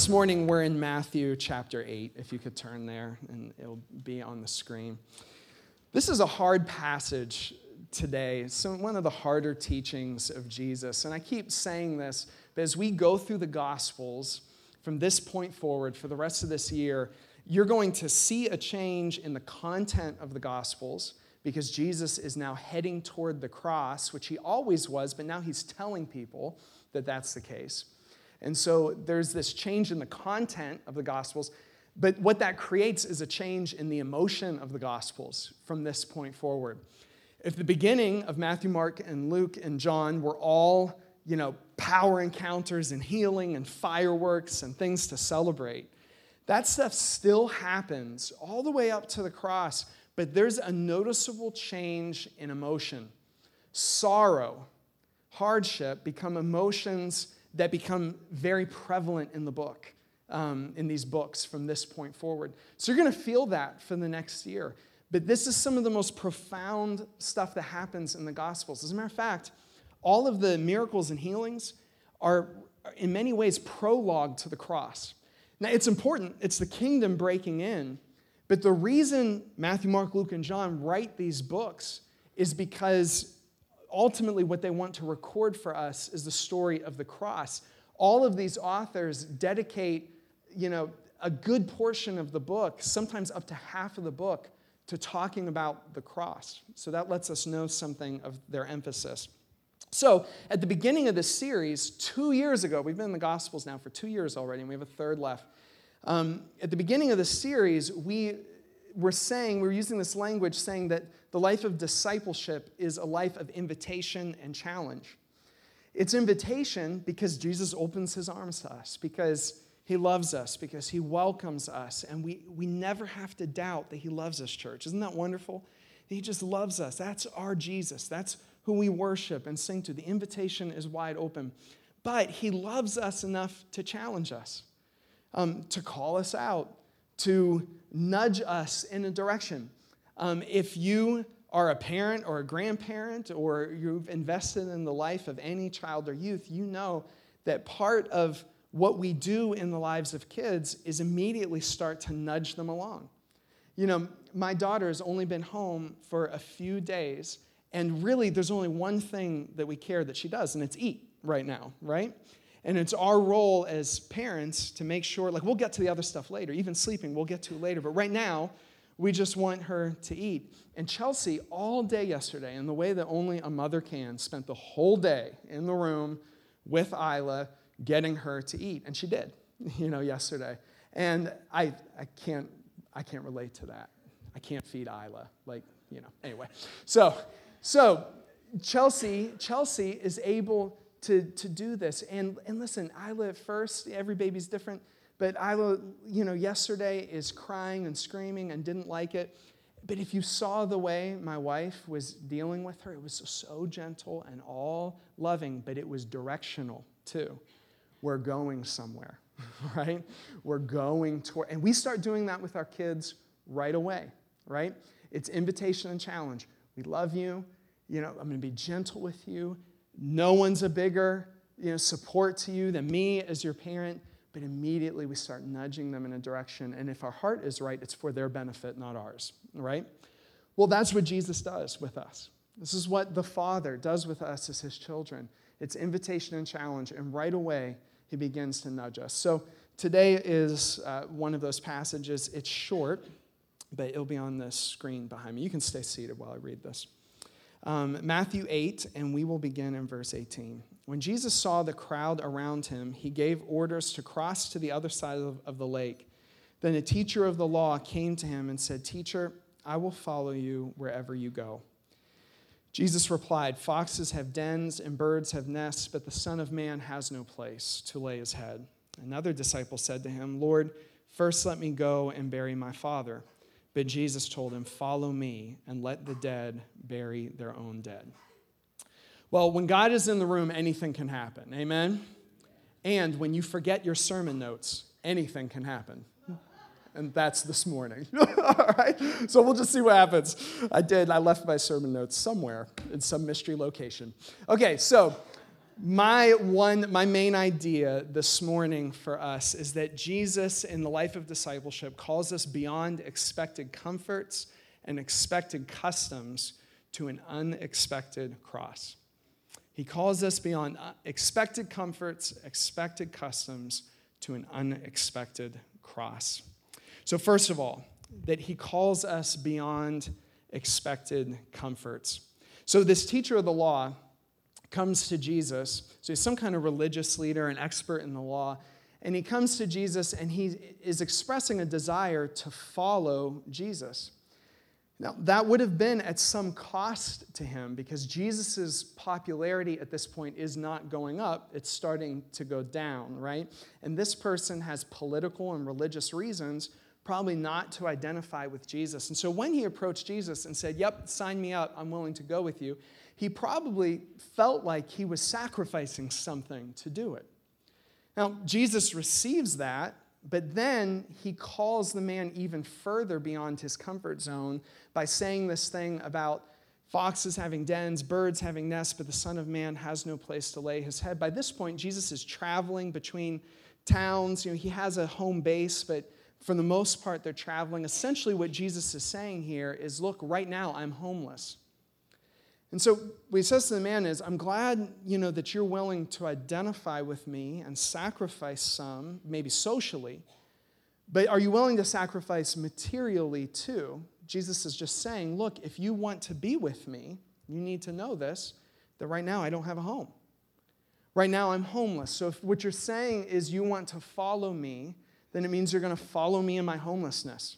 this morning we're in Matthew chapter 8, if you could turn there, and it'll be on the screen. This is a hard passage today, so one of the harder teachings of Jesus. And I keep saying this, but as we go through the Gospels from this point forward for the rest of this year, you're going to see a change in the content of the Gospels because Jesus is now heading toward the cross, which he always was, but now he's telling people that that's the case. And so there's this change in the content of the Gospels, but what that creates is a change in the emotion of the Gospels from this point forward. If the beginning of Matthew, Mark, and Luke and John were all, you know, power encounters and healing and fireworks and things to celebrate, that stuff still happens all the way up to the cross, but there's a noticeable change in emotion. Sorrow, hardship become emotions that become very prevalent in the book, um, in these books from this point forward. So you're going to feel that for the next year. But this is some of the most profound stuff that happens in the Gospels. As a matter of fact, all of the miracles and healings are, in many ways, prologue to the cross. Now, it's important, it's the kingdom breaking in. But the reason Matthew, Mark, Luke, and John write these books is because ultimately what they want to record for us is the story of the cross. All of these authors dedicate, you know, a good portion of the book, sometimes up to half of the book, to talking about the cross. So that lets us know something of their emphasis. So, at the beginning of this series, two years ago, we've been in the Gospels now for two years already, and we have a third left. Um, at the beginning of the series, we were saying, we were using this language saying that the life of discipleship is a life of invitation and challenge. It's invitation because Jesus opens his arms to us, because he loves us, because he welcomes us, and we, we never have to doubt that he loves us, church. Isn't that wonderful? He just loves us. That's our Jesus. That's who we worship and sing to. The invitation is wide open. But he loves us enough to challenge us, um, to call us out, to nudge us in a direction. Um, if you are a parent or a grandparent or you've invested in the life of any child or youth, you know that part of what we do in the lives of kids is immediately start to nudge them along. You know, my daughter has only been home for a few days, and really there's only one thing that we care that she does, and it's eat right now, right? And it's our role as parents to make sure, like, we'll get to the other stuff later, even sleeping, we'll get to later. But right now, we just want her to eat. And Chelsea, all day yesterday, in the way that only a mother can, spent the whole day in the room with Isla getting her to eat. And she did, you know, yesterday. And I, I, can't, I can't relate to that. I can't feed Isla. Like, you know, anyway. So, so Chelsea, Chelsea is able to, to do this. And, and listen, Isla at first, every baby's different. But Isla, you know, yesterday is crying and screaming and didn't like it. But if you saw the way my wife was dealing with her, it was so gentle and all loving, but it was directional too. We're going somewhere, right? We're going toward, and we start doing that with our kids right away, right? It's invitation and challenge. We love you. You know, I'm going to be gentle with you. No one's a bigger, you know, support to you than me as your parent but immediately we start nudging them in a direction. And if our heart is right, it's for their benefit, not ours, right? Well, that's what Jesus does with us. This is what the Father does with us as his children. It's invitation and challenge, and right away, he begins to nudge us. So today is uh, one of those passages. It's short, but it'll be on the screen behind me. You can stay seated while I read this. Um, Matthew 8, and we will begin in verse 18. When Jesus saw the crowd around him, he gave orders to cross to the other side of, of the lake. Then a teacher of the law came to him and said, Teacher, I will follow you wherever you go. Jesus replied, Foxes have dens and birds have nests, but the Son of Man has no place to lay his head. Another disciple said to him, Lord, first let me go and bury my father. But Jesus told him, Follow me and let the dead bury their own dead. Well, when God is in the room, anything can happen. Amen? And when you forget your sermon notes, anything can happen. And that's this morning. All right? So we'll just see what happens. I did, I left my sermon notes somewhere in some mystery location. Okay, so my one my main idea this morning for us is that jesus in the life of discipleship calls us beyond expected comforts and expected customs to an unexpected cross. He calls us beyond uh, expected comforts expected customs to an unexpected cross. So first of all that he calls us beyond expected comforts. So this teacher of the law comes to Jesus. So he's some kind of religious leader, an expert in the law. And he comes to Jesus and he is expressing a desire to follow Jesus. Now, that would have been at some cost to him because Jesus' popularity at this point is not going up, it's starting to go down, right? And this person has political and religious reasons probably not to identify with Jesus. And so when he approached Jesus and said, Yep, sign me up, I'm willing to go with you, he probably felt like he was sacrificing something to do it. Now, Jesus receives that, but then he calls the man even further beyond his comfort zone by saying this thing about foxes having dens, birds having nests, but the Son of Man has no place to lay his head. By this point, Jesus is traveling between towns. You know, he has a home base, but for the most part, they're traveling. Essentially, what Jesus is saying here is look, right now, I'm homeless. And so what he says to the man is, I'm glad, you know, that you're willing to identify with me and sacrifice some, maybe socially, but are you willing to sacrifice materially too? Jesus is just saying, look, if you want to be with me, you need to know this, that right now I don't have a home. Right now I'm homeless. So if what you're saying is you want to follow me, then it means you're going to follow me in my homelessness.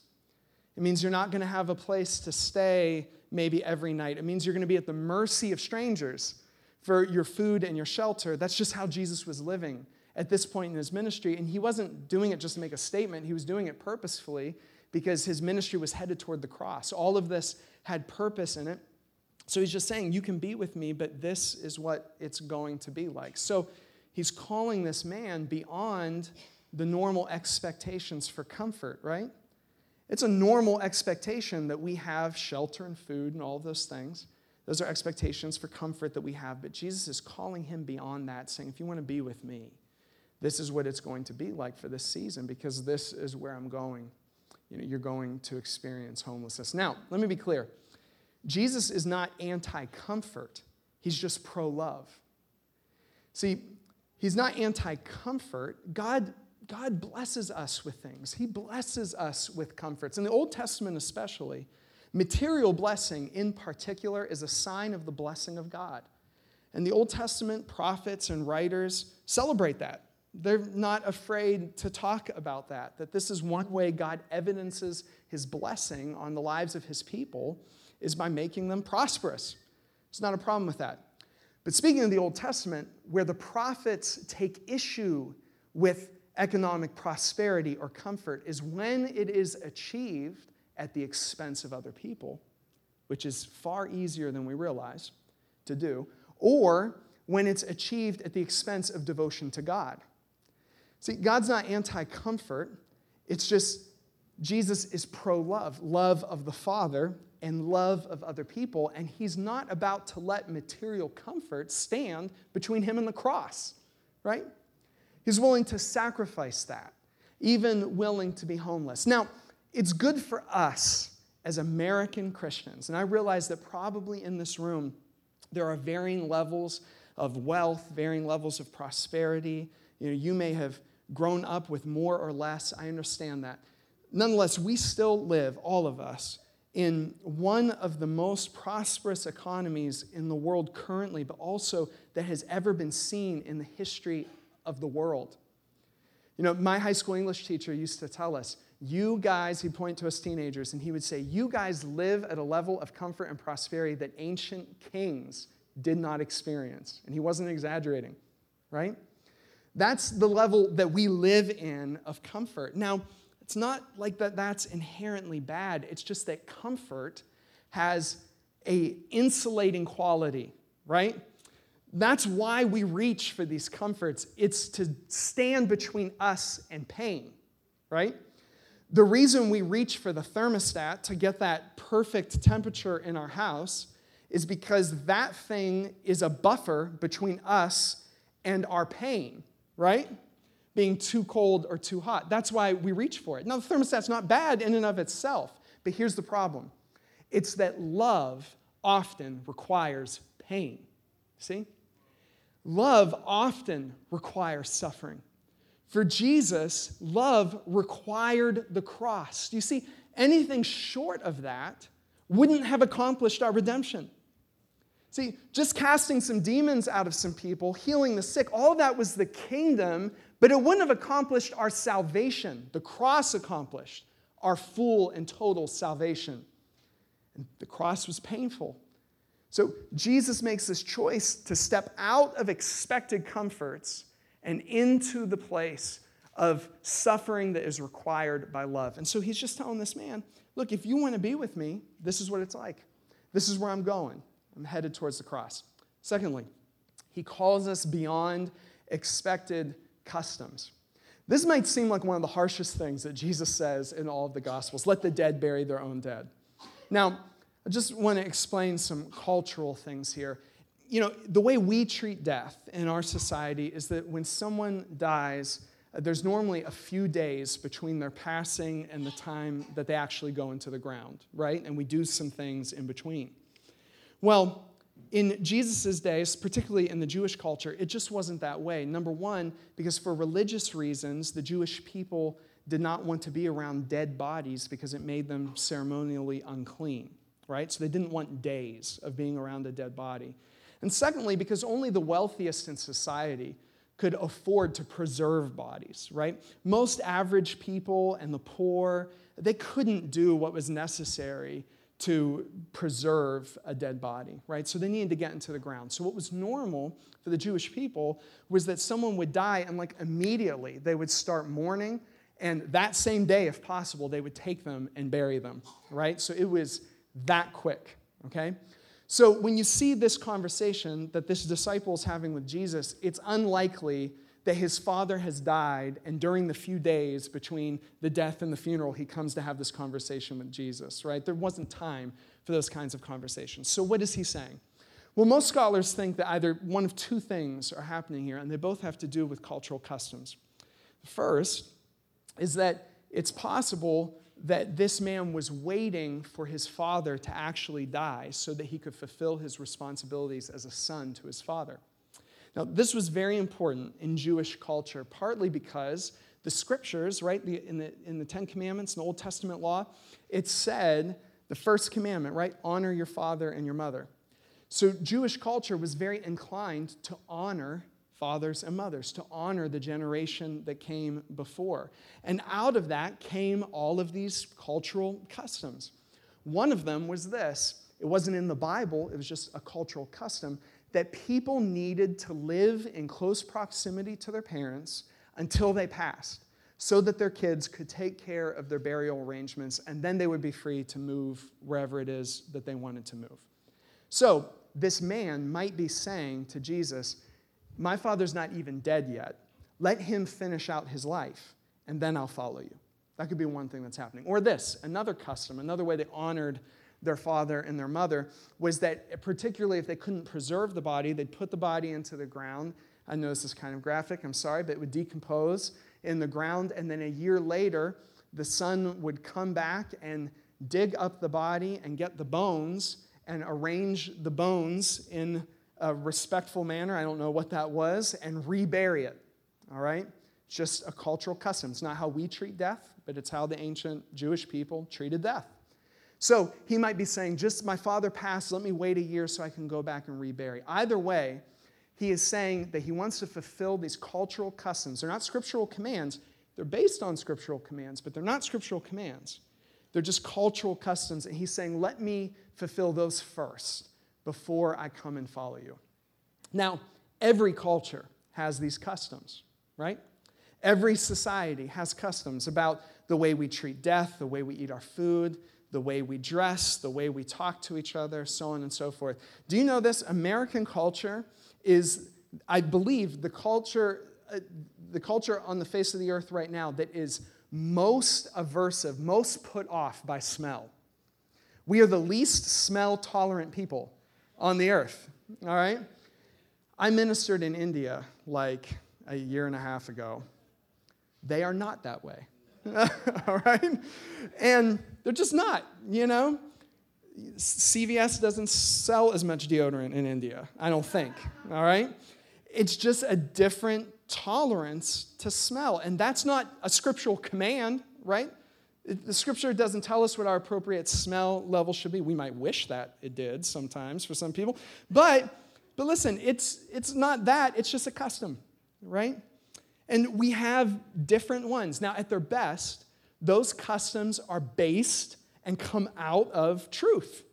It means you're not going to have a place to stay maybe every night. It means you're going to be at the mercy of strangers for your food and your shelter. That's just how Jesus was living at this point in his ministry. And he wasn't doing it just to make a statement, he was doing it purposefully because his ministry was headed toward the cross. All of this had purpose in it. So he's just saying, You can be with me, but this is what it's going to be like. So he's calling this man beyond the normal expectations for comfort, right? It's a normal expectation that we have shelter and food and all those things. Those are expectations for comfort that we have. But Jesus is calling him beyond that, saying, if you want to be with me, this is what it's going to be like for this season because this is where I'm going. You know, you're going to experience homelessness. Now, let me be clear. Jesus is not anti comfort, he's just pro love. See, he's not anti comfort. God God blesses us with things. He blesses us with comforts. In the Old Testament, especially, material blessing in particular is a sign of the blessing of God. And the Old Testament prophets and writers celebrate that. They're not afraid to talk about that, that this is one way God evidences his blessing on the lives of his people is by making them prosperous. It's not a problem with that. But speaking of the Old Testament, where the prophets take issue with economic prosperity or comfort is when it is achieved at the expense of other people, which is far easier than we realize to do, or when it's achieved at the expense of devotion to God. See, God's not anti comfort, it's just Jesus is pro love, love of the Father and love of other people, and he's not about to let material comfort stand between him and the cross, right? He's willing to sacrifice that, even willing to be homeless. Now, it's good for us as American Christians, and I realize that probably in this room there are varying levels of wealth, varying levels of prosperity. You know, you may have grown up with more or less. I understand that. Nonetheless, we still live, all of us, in one of the most prosperous economies in the world currently, but also that has ever been seen in the history of the world. You know, my high school English teacher used to tell us, you guys, he'd point to us teenagers, and he would say, You guys live at a level of comfort and prosperity that ancient kings did not experience. And he wasn't exaggerating, right? That's the level that we live in of comfort. Now, it's not like that that's inherently bad. It's just that comfort has a insulating quality, right? That's why we reach for these comforts. It's to stand between us and pain, right? The reason we reach for the thermostat to get that perfect temperature in our house is because that thing is a buffer between us and our pain, right? Being too cold or too hot. That's why we reach for it. Now, the thermostat's not bad in and of itself, but here's the problem it's that love often requires pain. See? Love often requires suffering. For Jesus, love required the cross. You see, anything short of that wouldn't have accomplished our redemption. See, just casting some demons out of some people, healing the sick, all that was the kingdom, but it wouldn't have accomplished our salvation. The cross accomplished our full and total salvation. And the cross was painful. So Jesus makes this choice to step out of expected comforts and into the place of suffering that is required by love. And so he's just telling this man, look, if you want to be with me, this is what it's like. This is where I'm going. I'm headed towards the cross. Secondly, he calls us beyond expected customs. This might seem like one of the harshest things that Jesus says in all of the Gospels let the dead bury their own dead. Now, I just want to explain some cultural things here. You know, the way we treat death in our society is that when someone dies, uh, there's normally a few days between their passing and the time that they actually go into the ground, right? And we do some things in between. Well, in Jesus' days, particularly in the Jewish culture, it just wasn't that way. Number one, because for religious reasons, the Jewish people did not want to be around dead bodies because it made them ceremonially unclean, right? So they didn't want days of being around a dead body. And secondly, because only the wealthiest in society could afford to preserve bodies, right? Most average people and the poor, they couldn't do what was necessary to preserve a dead body, right? So they needed to get into the ground. So what was normal for the Jewish people was that someone would die and like immediately they would start mourning and that same day if possible they would take them and bury them, right? So it was that quick, okay? So when you see this conversation that this disciple is having with Jesus, it's unlikely that his father has died, and during the few days between the death and the funeral, he comes to have this conversation with Jesus, right? There wasn't time for those kinds of conversations. So, what is he saying? Well, most scholars think that either one of two things are happening here, and they both have to do with cultural customs. First is that it's possible that this man was waiting for his father to actually die so that he could fulfill his responsibilities as a son to his father. Now, this was very important in Jewish culture, partly because the scriptures, right, in, the, in the Ten Commandments, in the Old Testament law, it said the first commandment, right, honor your father and your mother. So Jewish culture was very inclined to honor fathers and mothers, to honor the generation that came before. And out of that came all of these cultural customs. One of them was this it wasn't in the Bible, it was just a cultural custom that people needed to live in close proximity to their parents until they passed so that their kids could take care of their burial arrangements and then they would be free to move wherever it is that they wanted to move. So, this man might be saying to Jesus, My father's not even dead yet. Let him finish out his life, and then I'll follow you. That could be one thing that's happening. Or this, another custom, another way they honored their father and their mother was that, particularly if they couldn't preserve the body, they'd put the body into the ground. I know this is kind of graphic, I'm sorry, but it would decompose in the ground. And then a year later, the son would come back and dig up the body and get the bones and arrange the bones in a respectful manner. I don't know what that was, and rebury it. All right? It's just a cultural custom. It's not how we treat death, but it's how the ancient Jewish people treated death. So he might be saying, just my father passed, let me wait a year so I can go back and rebury. Either way, he is saying that he wants to fulfill these cultural customs. They're not scriptural commands, they're based on scriptural commands, but they're not scriptural commands. They're just cultural customs. And he's saying, let me fulfill those first before I come and follow you. Now, every culture has these customs, right? Every society has customs about the way we treat death, the way we eat our food, the way we dress, the way we talk to each other, so on and so forth. Do you know this? American culture is, I believe, the culture, uh, the culture on the face of the earth right now that is most aversive, most put off by smell. We are the least smell tolerant people on the earth, all right? I ministered in India like a year and a half ago. They are not that way. all right? And they're just not, you know? CVS doesn't sell as much deodorant in India, I don't think, all right? It's just a different tolerance to smell. And that's not a scriptural command, right? The scripture doesn't tell us what our appropriate smell level should be. We might wish that it did sometimes for some people. But but listen, it's it's not that, it's just a custom, right? And we have different ones. Now at their best, those customs are based and come out of truth.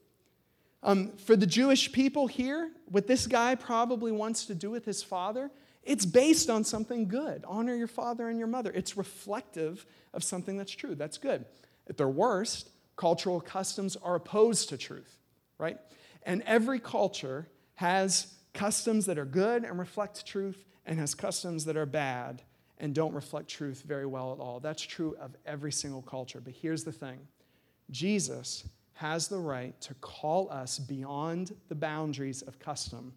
Um, for the Jewish people here, what this guy probably wants to do with his father, it's based on something good. Honor your father and your mother. It's reflective of something that's true. That's good. At their worst, cultural customs are opposed to truth, right? And every culture has customs that are good and reflect truth, and has customs that are bad and don't reflect truth very well at all. That's true of every single culture. But here's the thing Jesus has the right to call us beyond the boundaries of custom,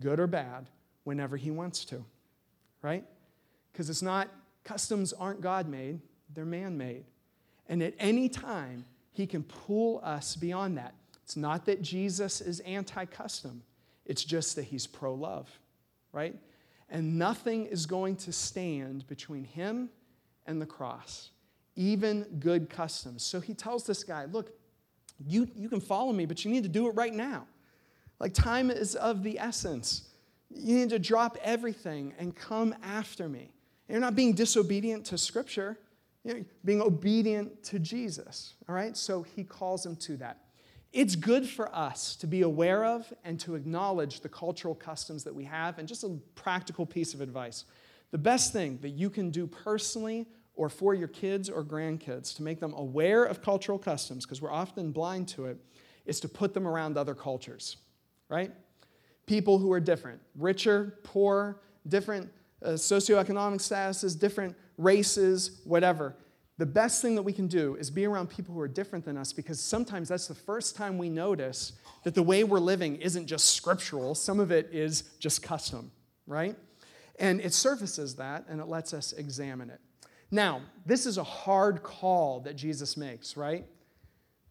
good or bad, whenever he wants to, right? Because it's not, customs aren't God made, they're man made. And at any time, he can pull us beyond that. It's not that Jesus is anti custom, it's just that he's pro love, right? And nothing is going to stand between him and the cross even good customs. So he tells this guy, Look, you, you can follow me, but you need to do it right now. Like, time is of the essence. You need to drop everything and come after me. You're not being disobedient to Scripture, you're being obedient to Jesus. All right? So he calls him to that. It's good for us to be aware of and to acknowledge the cultural customs that we have. And just a practical piece of advice the best thing that you can do personally or for your kids or grandkids to make them aware of cultural customs, because we're often blind to it, is to put them around other cultures, right? People who are different, richer, poor, different uh, socioeconomic statuses, different races, whatever. The best thing that we can do is be around people who are different than us because sometimes that's the first time we notice that the way we're living isn't just scriptural, some of it is just custom, right? And it surfaces that and it lets us examine it. Now, this is a hard call that Jesus makes, right?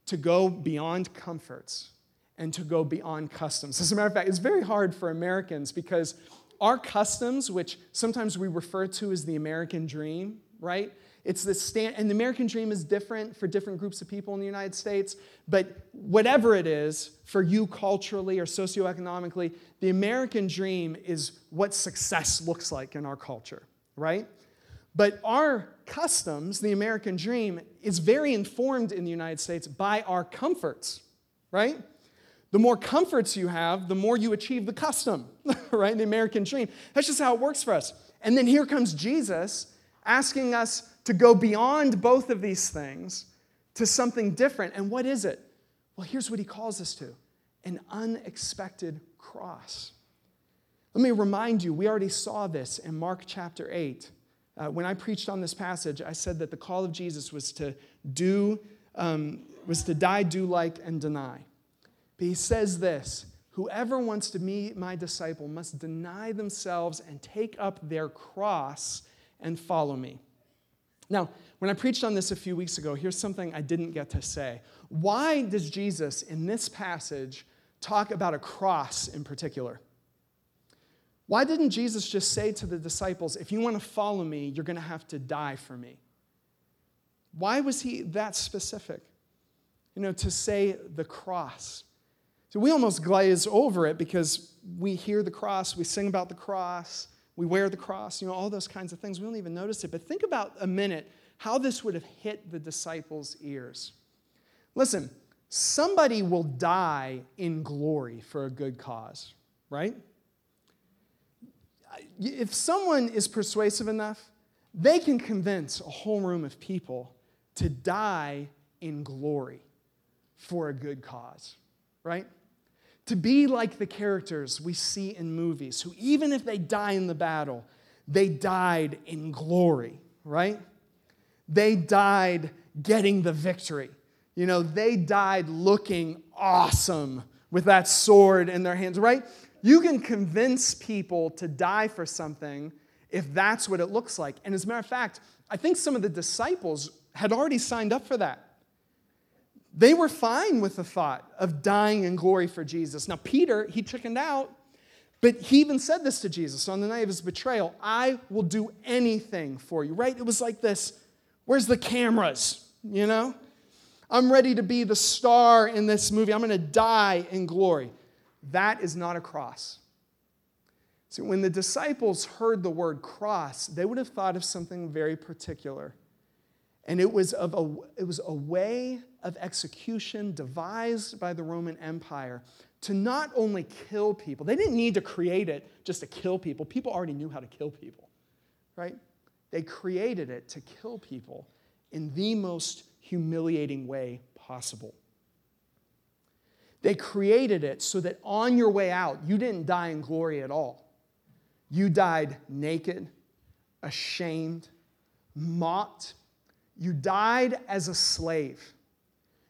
To go beyond comforts and to go beyond customs. As a matter of fact, it's very hard for Americans because our customs, which sometimes we refer to as the American dream, right? It's the stand, and the American dream is different for different groups of people in the United States. But whatever it is for you culturally or socioeconomically, the American dream is what success looks like in our culture, right? But our customs, the American dream, is very informed in the United States by our comforts, right? The more comforts you have, the more you achieve the custom, right? The American dream. That's just how it works for us. And then here comes Jesus asking us to go beyond both of these things to something different. And what is it? Well, here's what he calls us to an unexpected cross. Let me remind you, we already saw this in Mark chapter 8 uh, when I preached on this passage, I said that the call of Jesus was to do, um, was to die, do like, and deny. But he says this Whoever wants to be my disciple must deny themselves and take up their cross and follow me. Now, when I preached on this a few weeks ago, here's something I didn't get to say. Why does Jesus in this passage talk about a cross in particular? Why didn't Jesus just say to the disciples, if you want to follow me, you're going to have to die for me? Why was he that specific? You know, to say the cross. So we almost glaze over it because we hear the cross, we sing about the cross, we wear the cross, you know, all those kinds of things. We don't even notice it. But think about a minute how this would have hit the disciples' ears. Listen, somebody will die in glory for a good cause, right? if someone is persuasive enough, they can convince a whole room of people to die in glory for a good cause, right? To be like the characters we see in movies, who, even if they die in the battle, they died in glory, right? They died getting the victory. You know, they died looking awesome with that sword in their hands, right? You can convince people to die for something if that's what it looks like. And as a matter of fact, I think some of the disciples had already signed up for that. They were fine with the thought of dying in glory for Jesus. Now, Peter, he chickened out, but he even said this to Jesus on the night of his betrayal I will do anything for you, right? It was like this where's the cameras? You know? I'm ready to be the star in this movie. I'm going to die in glory. That is not a cross. See, when the disciples heard the word cross, they would have thought of something very particular. And it was, of a, it was a way of execution devised by the Roman Empire to not only kill people, they didn't need to create it just to kill people. People already knew how to kill people, right? They created it to kill people in the most humiliating way possible. They created it so that on your way out, you didn't die in glory at all. You died naked, ashamed, mocked. You died as a slave.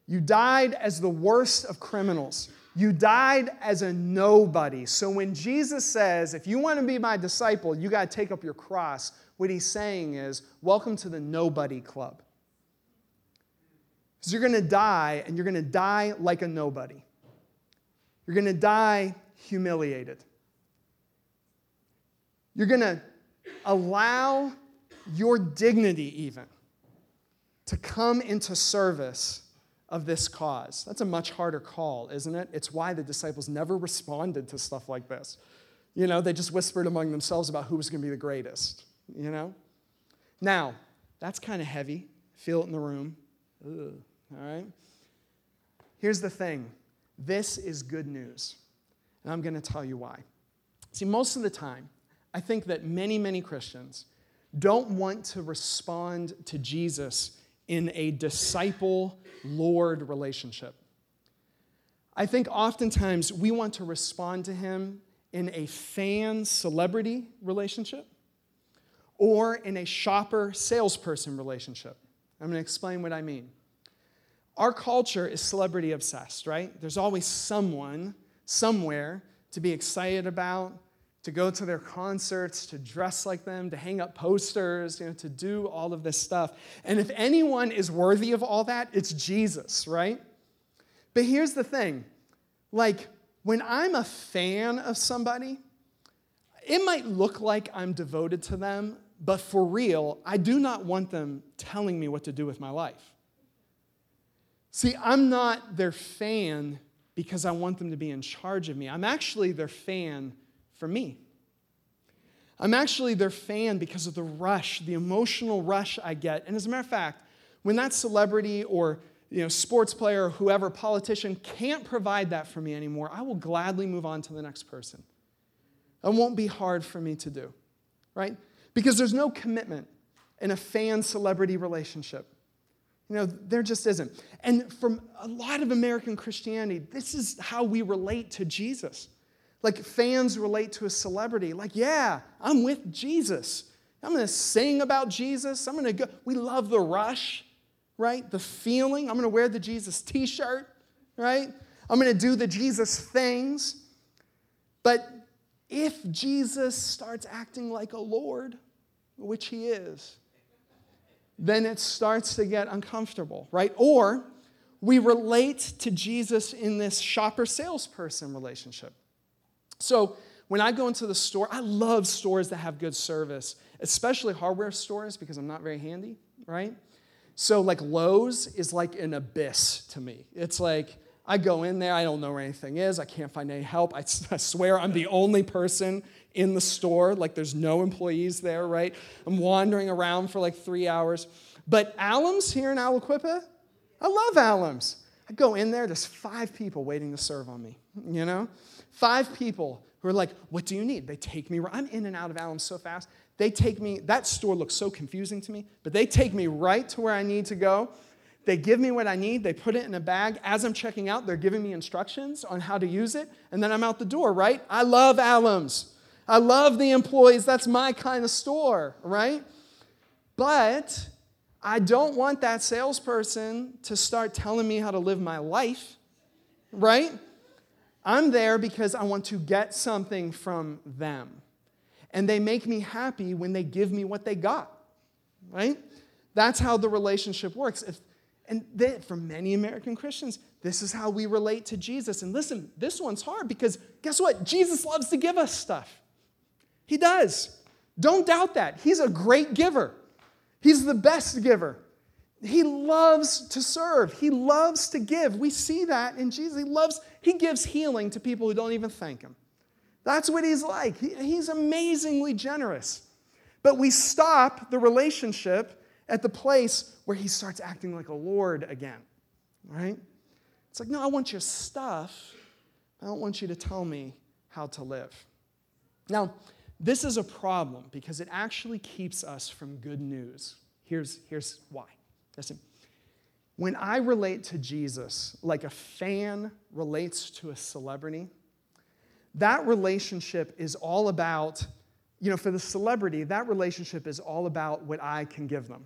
You died as the worst of criminals. You died as a nobody. So when Jesus says, if you want to be my disciple, you got to take up your cross, what he's saying is, welcome to the nobody club. Because you're going to die, and you're going to die like a nobody. You're going to die humiliated. You're going to allow your dignity, even, to come into service of this cause. That's a much harder call, isn't it? It's why the disciples never responded to stuff like this. You know, they just whispered among themselves about who was going to be the greatest, you know? Now, that's kind of heavy. Feel it in the room. Ugh, all right? Here's the thing this is good news. And I'm going to tell you why. See, most of the time, I think that many, many Christians don't want to respond to Jesus in a disciple Lord relationship. I think oftentimes we want to respond to him in a fan celebrity relationship or in a shopper salesperson relationship. I'm going to explain what I mean. Our culture is celebrity obsessed, right? There's always someone, somewhere to be excited about, to go to their concerts, to dress like them, to hang up posters, you know, to do all of this stuff. And if anyone is worthy of all that, it's Jesus, right? But here's the thing like, when I'm a fan of somebody, it might look like I'm devoted to them, but for real, I do not want them telling me what to do with my life. See, I'm not their fan because I want them to be in charge of me. I'm actually their fan for me. I'm actually their fan because of the rush, the emotional rush I get. And as a matter of fact, when that celebrity or you know, sports player or whoever, politician, can't provide that for me anymore, I will gladly move on to the next person. It won't be hard for me to do, right? Because there's no commitment in a fan celebrity relationship. You know, there just isn't. And from a lot of American Christianity, this is how we relate to Jesus. Like fans relate to a celebrity. Like, yeah, I'm with Jesus. I'm going to sing about Jesus. I'm going to go. We love the rush, right? The feeling. I'm going to wear the Jesus t shirt, right? I'm going to do the Jesus things. But if Jesus starts acting like a Lord, which he is, then it starts to get uncomfortable, right? Or we relate to Jesus in this shopper salesperson relationship. So when I go into the store, I love stores that have good service, especially hardware stores because I'm not very handy, right? So like Lowe's is like an abyss to me. It's like I go in there, I don't know where anything is, I can't find any help. I, I swear I'm the only person in the store, like there's no employees there, right? I'm wandering around for like three hours. But Alums here in Aliquippa, I love Alums. I go in there, there's five people waiting to serve on me, you know? Five people who are like, What do you need? They take me, I'm in and out of Alums so fast. They take me, that store looks so confusing to me, but they take me right to where I need to go. They give me what I need, they put it in a bag. As I'm checking out, they're giving me instructions on how to use it, and then I'm out the door, right? I love Alums. I love the employees. That's my kind of store, right? But I don't want that salesperson to start telling me how to live my life, right? I'm there because I want to get something from them. And they make me happy when they give me what they got, right? That's how the relationship works. If, and they, for many American Christians, this is how we relate to Jesus. And listen, this one's hard because guess what? Jesus loves to give us stuff. He does. Don't doubt that. He's a great giver, He's the best giver. He loves to serve. He loves to give. We see that in Jesus. He loves, he gives healing to people who don't even thank him. That's what he's like. He, he's amazingly generous. But we stop the relationship at the place where he starts acting like a Lord again, right? It's like, no, I want your stuff. I don't want you to tell me how to live. Now, this is a problem because it actually keeps us from good news. Here's, here's why. Listen, when I relate to Jesus like a fan relates to a celebrity, that relationship is all about, you know, for the celebrity, that relationship is all about what I can give them.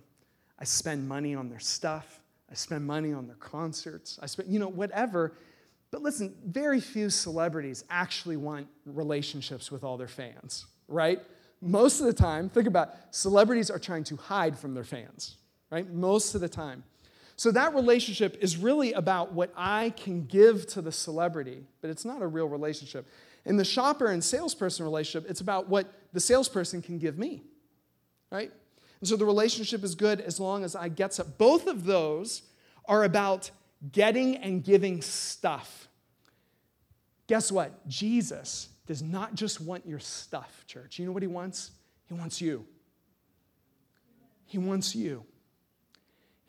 I spend money on their stuff, I spend money on their concerts, I spend, you know, whatever. But listen, very few celebrities actually want relationships with all their fans, right? Most of the time, think about it, celebrities are trying to hide from their fans, right? Most of the time. So that relationship is really about what I can give to the celebrity, but it's not a real relationship. In the shopper and salesperson relationship, it's about what the salesperson can give me, right? And so the relationship is good as long as I get some. Both of those are about getting and giving stuff. Guess what? Jesus does not just want your stuff, church. You know what he wants? He wants you. He wants you.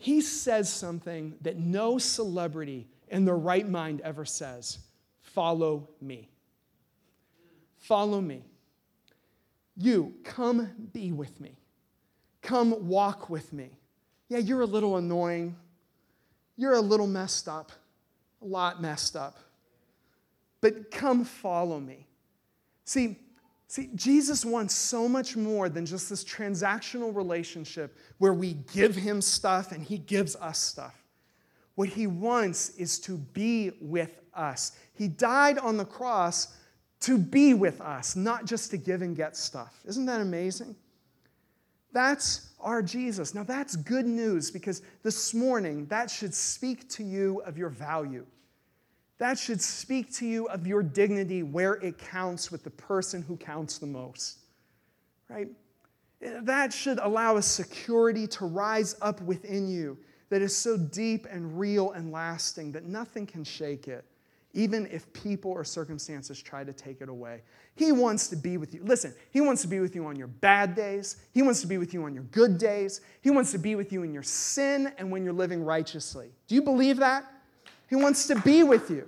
He says something that no celebrity in their right mind ever says follow me. Follow me. You, come be with me. Come walk with me. Yeah, you're a little annoying. You're a little messed up, a lot messed up. But come follow me. See, see, Jesus wants so much more than just this transactional relationship where we give him stuff and he gives us stuff. What he wants is to be with us. He died on the cross to be with us, not just to give and get stuff. Isn't that amazing? That's our Jesus. Now, that's good news because this morning that should speak to you of your value. That should speak to you of your dignity where it counts with the person who counts the most, right? That should allow a security to rise up within you that is so deep and real and lasting that nothing can shake it even if people or circumstances try to take it away. He wants to be with you. Listen, He wants to be with you on your bad days. He wants to be with you on your good days. He wants to be with you in your sin and when you're living righteously. Do you believe that? He wants to be with you.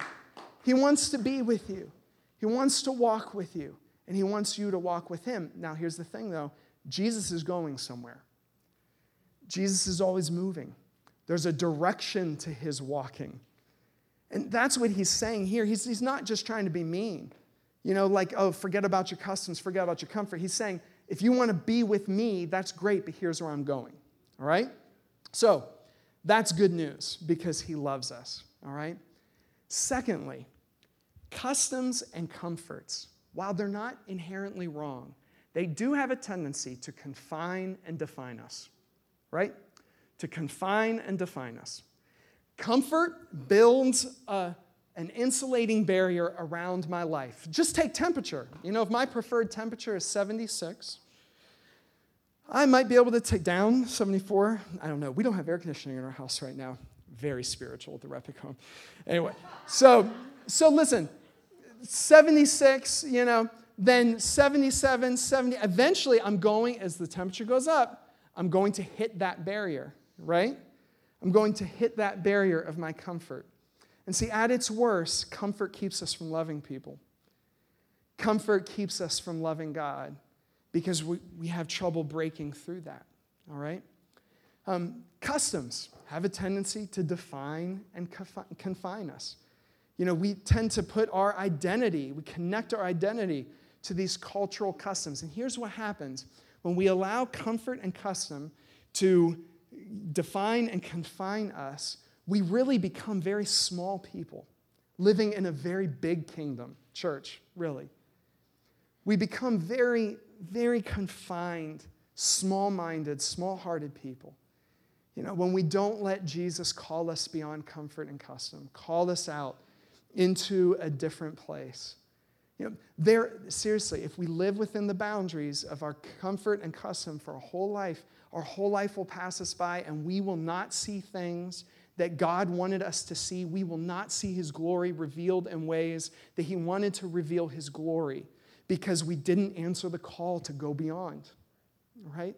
He wants to be with you. He wants to walk with you, and He wants you to walk with Him. Now, here's the thing though Jesus is going somewhere, Jesus is always moving. There's a direction to His walking. And that's what he's saying here. He's, he's not just trying to be mean, you know, like, oh, forget about your customs, forget about your comfort. He's saying, if you want to be with me, that's great, but here's where I'm going. All right? So, that's good news because he loves us. All right? Secondly, customs and comforts, while they're not inherently wrong, they do have a tendency to confine and define us. Right? To confine and define us. Comfort builds a, an insulating barrier around my life. Just take temperature. You know, if my preferred temperature is 76, I might be able to take down 74. I don't know. We don't have air conditioning in our house right now. Very spiritual at the Repic home. Anyway, so so listen, 76, you know, then 77, 70. Eventually, I'm going, as the temperature goes up, I'm going to hit that barrier, right? I'm going to hit that barrier of my comfort. And see, at its worst, comfort keeps us from loving people. Comfort keeps us from loving God because we, we have trouble breaking through that, all right? Um, customs have a tendency to define and confine us. You know, we tend to put our identity, we connect our identity to these cultural customs. And here's what happens when we allow comfort and custom to define and confine us, we really become very small people. living in a very big kingdom, church, really. We become very, very confined, small minded, small hearted people. You know, when we don't let Jesus call us beyond comfort and custom, call us out into a different place. You know, there, seriously, if we live within the boundaries of our comfort and custom for a whole life, our whole life will pass us by and we will not see things that God wanted us to see. We will not see His glory revealed in ways that He wanted to reveal His glory because we didn't answer the call to go beyond, right?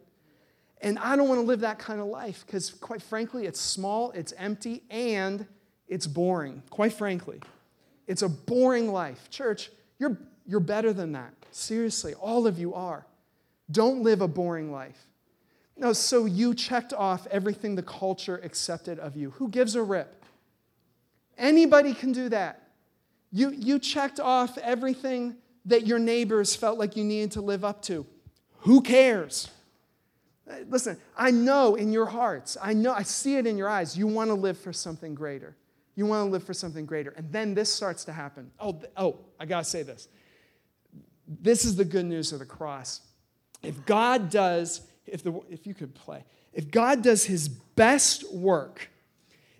And I don't want to live that kind of life because, quite frankly, it's small, it's empty, and it's boring. Quite frankly, it's a boring life. Church, you're, you're better than that. Seriously, all of you are. Don't live a boring life. No, so you checked off everything the culture accepted of you. Who gives a rip? Anybody can do that. You, you checked off everything that your neighbors felt like you needed to live up to. Who cares? Uh, listen, I know in your hearts, I know, I see it in your eyes, you want to live for something greater. You want to live for something greater. And then this starts to happen. Oh, oh, I got to say this. This is the good news of the cross. If God does, if, the, if you could play, if God does his best work,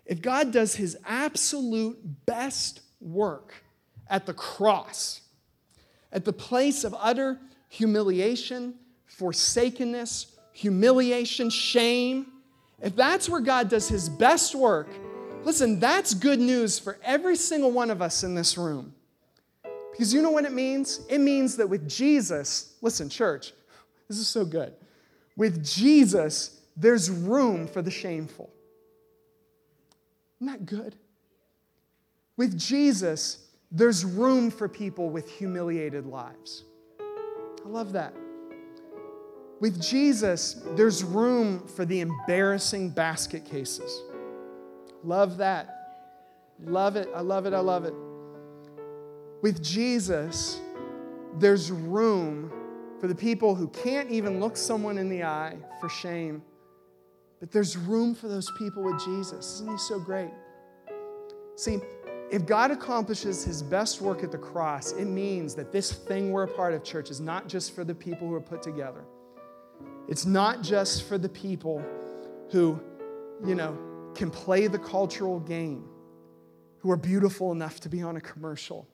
if God does his absolute best work at the cross, at the place of utter humiliation, forsakenness, humiliation, shame, if that's where God does his best work, listen, that's good news for every single one of us in this room. Because you know what it means? It means that with Jesus, listen, church, this is so good. With Jesus, there's room for the shameful. Isn't that good? With Jesus, there's room for people with humiliated lives. I love that. With Jesus, there's room for the embarrassing basket cases. Love that. Love it. I love it. I love it. With Jesus, there's room for the people who can't even look someone in the eye for shame. But there's room for those people with Jesus. Isn't he so great? See, if God accomplishes his best work at the cross, it means that this thing we're a part of, church, is not just for the people who are put together. It's not just for the people who, you know, can play the cultural game, who are beautiful enough to be on a commercial.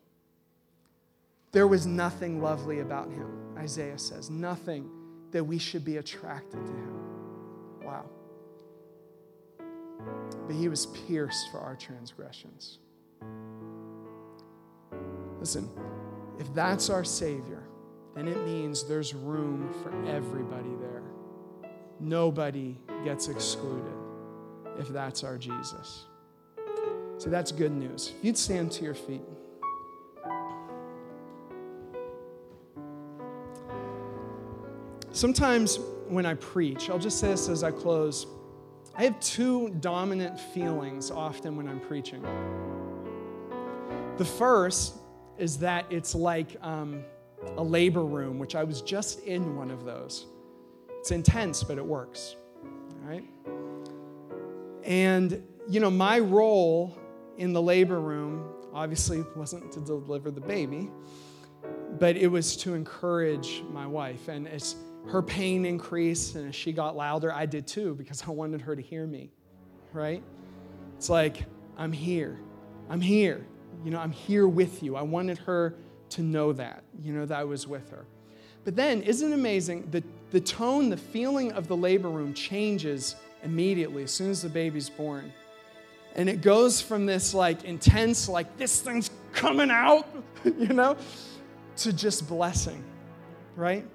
There was nothing lovely about him, Isaiah says, nothing that we should be attracted to him. Wow. But he was pierced for our transgressions. Listen, if that's our Savior, then it means there's room for everybody there. Nobody gets excluded if that's our Jesus. So that's good news. If you'd stand to your feet. Sometimes when I preach, I'll just say this as I close. I have two dominant feelings often when I'm preaching. The first is that it's like um, a labor room, which I was just in one of those. It's intense, but it works. All right? And, you know, my role in the labor room obviously wasn't to deliver the baby, but it was to encourage my wife. And as her pain increased and as she got louder, I did too because I wanted her to hear me, right? It's like, I'm here. I'm here. You know, I'm here with you. I wanted her to know that, you know, that I was with her. But then, isn't it amazing? The, the tone, the feeling of the labor room changes immediately as soon as the baby's born. And it goes from this like intense, like this thing's coming out, you know, to just blessing, right?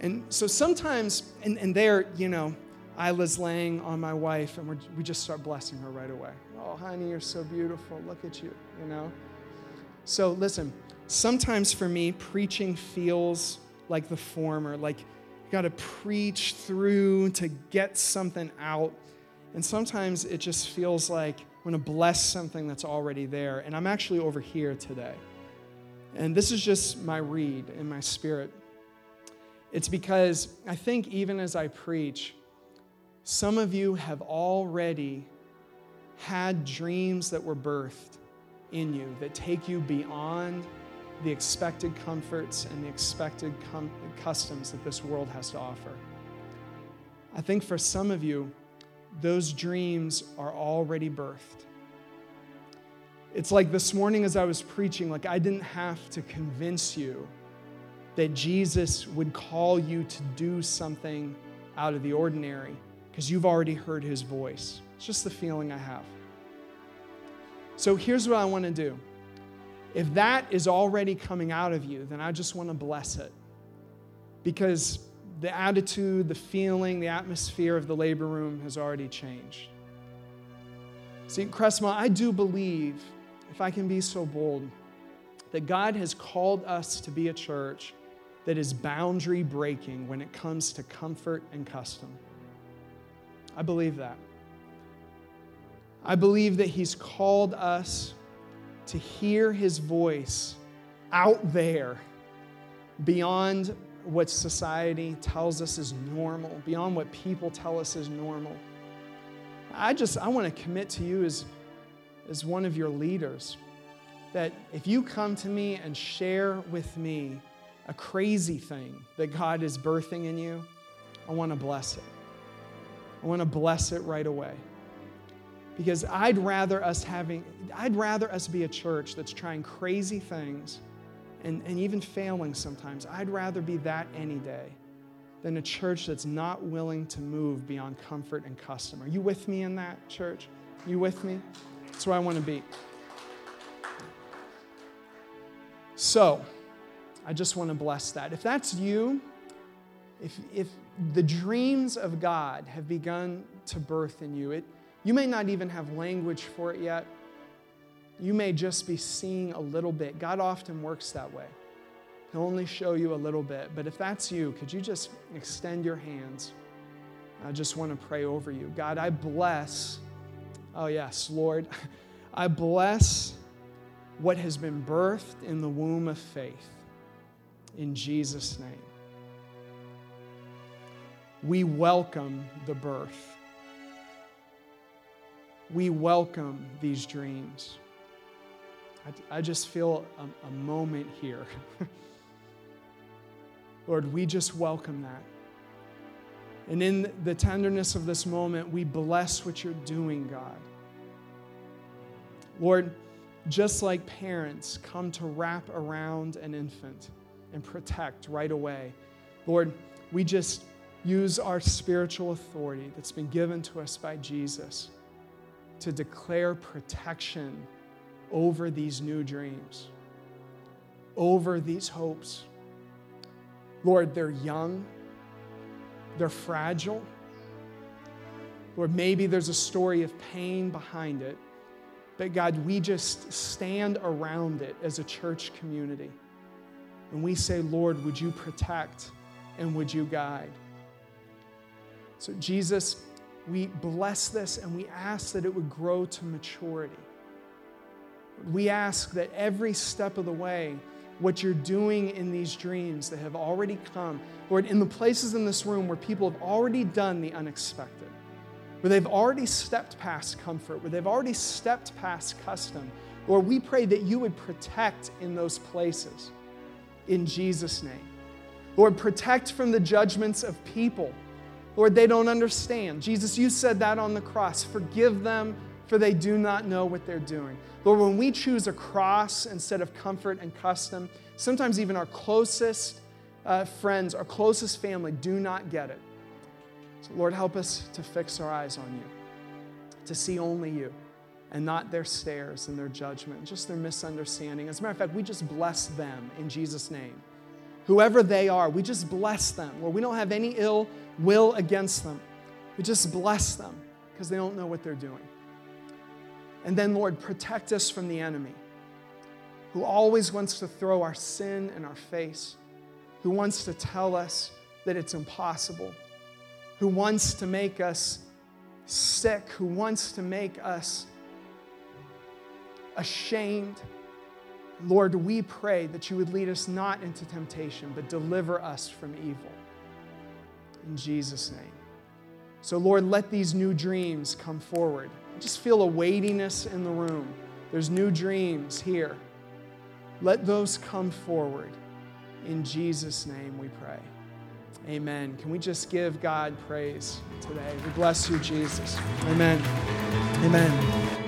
And so sometimes, and, and there, you know, Isla's laying on my wife, and we just start blessing her right away. Oh, honey, you're so beautiful. Look at you, you know? So listen, sometimes for me, preaching feels like the former, like you got to preach through to get something out. And sometimes it just feels like I'm going to bless something that's already there. And I'm actually over here today. And this is just my read in my spirit. It's because I think even as I preach, some of you have already had dreams that were birthed in you that take you beyond the expected comforts and the expected com- customs that this world has to offer. I think for some of you, those dreams are already birthed. It's like this morning as I was preaching, like I didn't have to convince you that Jesus would call you to do something out of the ordinary because you've already heard his voice. It's just the feeling I have. So here's what I want to do. If that is already coming out of you, then I just want to bless it. Because the attitude, the feeling, the atmosphere of the labor room has already changed. See, Crestmont, I do believe, if I can be so bold, that God has called us to be a church that is boundary breaking when it comes to comfort and custom. I believe that. I believe that He's called us to hear His voice out there beyond what society tells us is normal, beyond what people tell us is normal. I just, I want to commit to you as, as one of your leaders that if you come to me and share with me a crazy thing that God is birthing in you, I want to bless it. I want to bless it right away. Because I'd rather us having, I'd rather us be a church that's trying crazy things and, and even failing sometimes. I'd rather be that any day than a church that's not willing to move beyond comfort and custom. Are you with me in that, church? You with me? That's where I want to be. So, I just want to bless that. If that's you, if, if the dreams of God have begun to birth in you, it, you may not even have language for it yet. You may just be seeing a little bit. God often works that way. He'll only show you a little bit. But if that's you, could you just extend your hands? I just want to pray over you. God, I bless, oh yes, Lord, I bless what has been birthed in the womb of faith. In Jesus' name. We welcome the birth. We welcome these dreams. I, I just feel a, a moment here. Lord, we just welcome that. And in the tenderness of this moment, we bless what you're doing, God. Lord, just like parents come to wrap around an infant and protect right away, Lord, we just use our spiritual authority that's been given to us by Jesus to declare protection over these new dreams, over these hopes. Lord, they're young, they're fragile. Lord, maybe there's a story of pain behind it, but God, we just stand around it as a church community. And we say, Lord, would you protect and would you guide? So, Jesus, we bless this and we ask that it would grow to maturity. We ask that every step of the way, what you're doing in these dreams that have already come, Lord, in the places in this room where people have already done the unexpected, where they've already stepped past comfort, where they've already stepped past custom, Lord, we pray that you would protect in those places in Jesus' name. Lord, protect from the judgments of people. Lord, they don't understand. Jesus, you said that on the cross. Forgive them, for they do not know what they're doing. Lord, when we choose a cross instead of comfort and custom, sometimes even our closest uh, friends, our closest family do not get it. So, Lord, help us to fix our eyes on you, to see only you and not their stares and their judgment, just their misunderstanding. As a matter of fact, we just bless them in Jesus' name. Whoever they are, we just bless them. Lord, we don't have any ill will against them. We just bless them because they don't know what they're doing. And then, Lord, protect us from the enemy who always wants to throw our sin in our face, who wants to tell us that it's impossible, who wants to make us sick, who wants to make us ashamed. Lord, we pray that you would lead us not into temptation, but deliver us from evil. In Jesus' name. So, Lord, let these new dreams come forward. I just feel a weightiness in the room. There's new dreams here. Let those come forward. In Jesus' name we pray. Amen. Can we just give God praise today? We bless you, Jesus. Amen. Amen.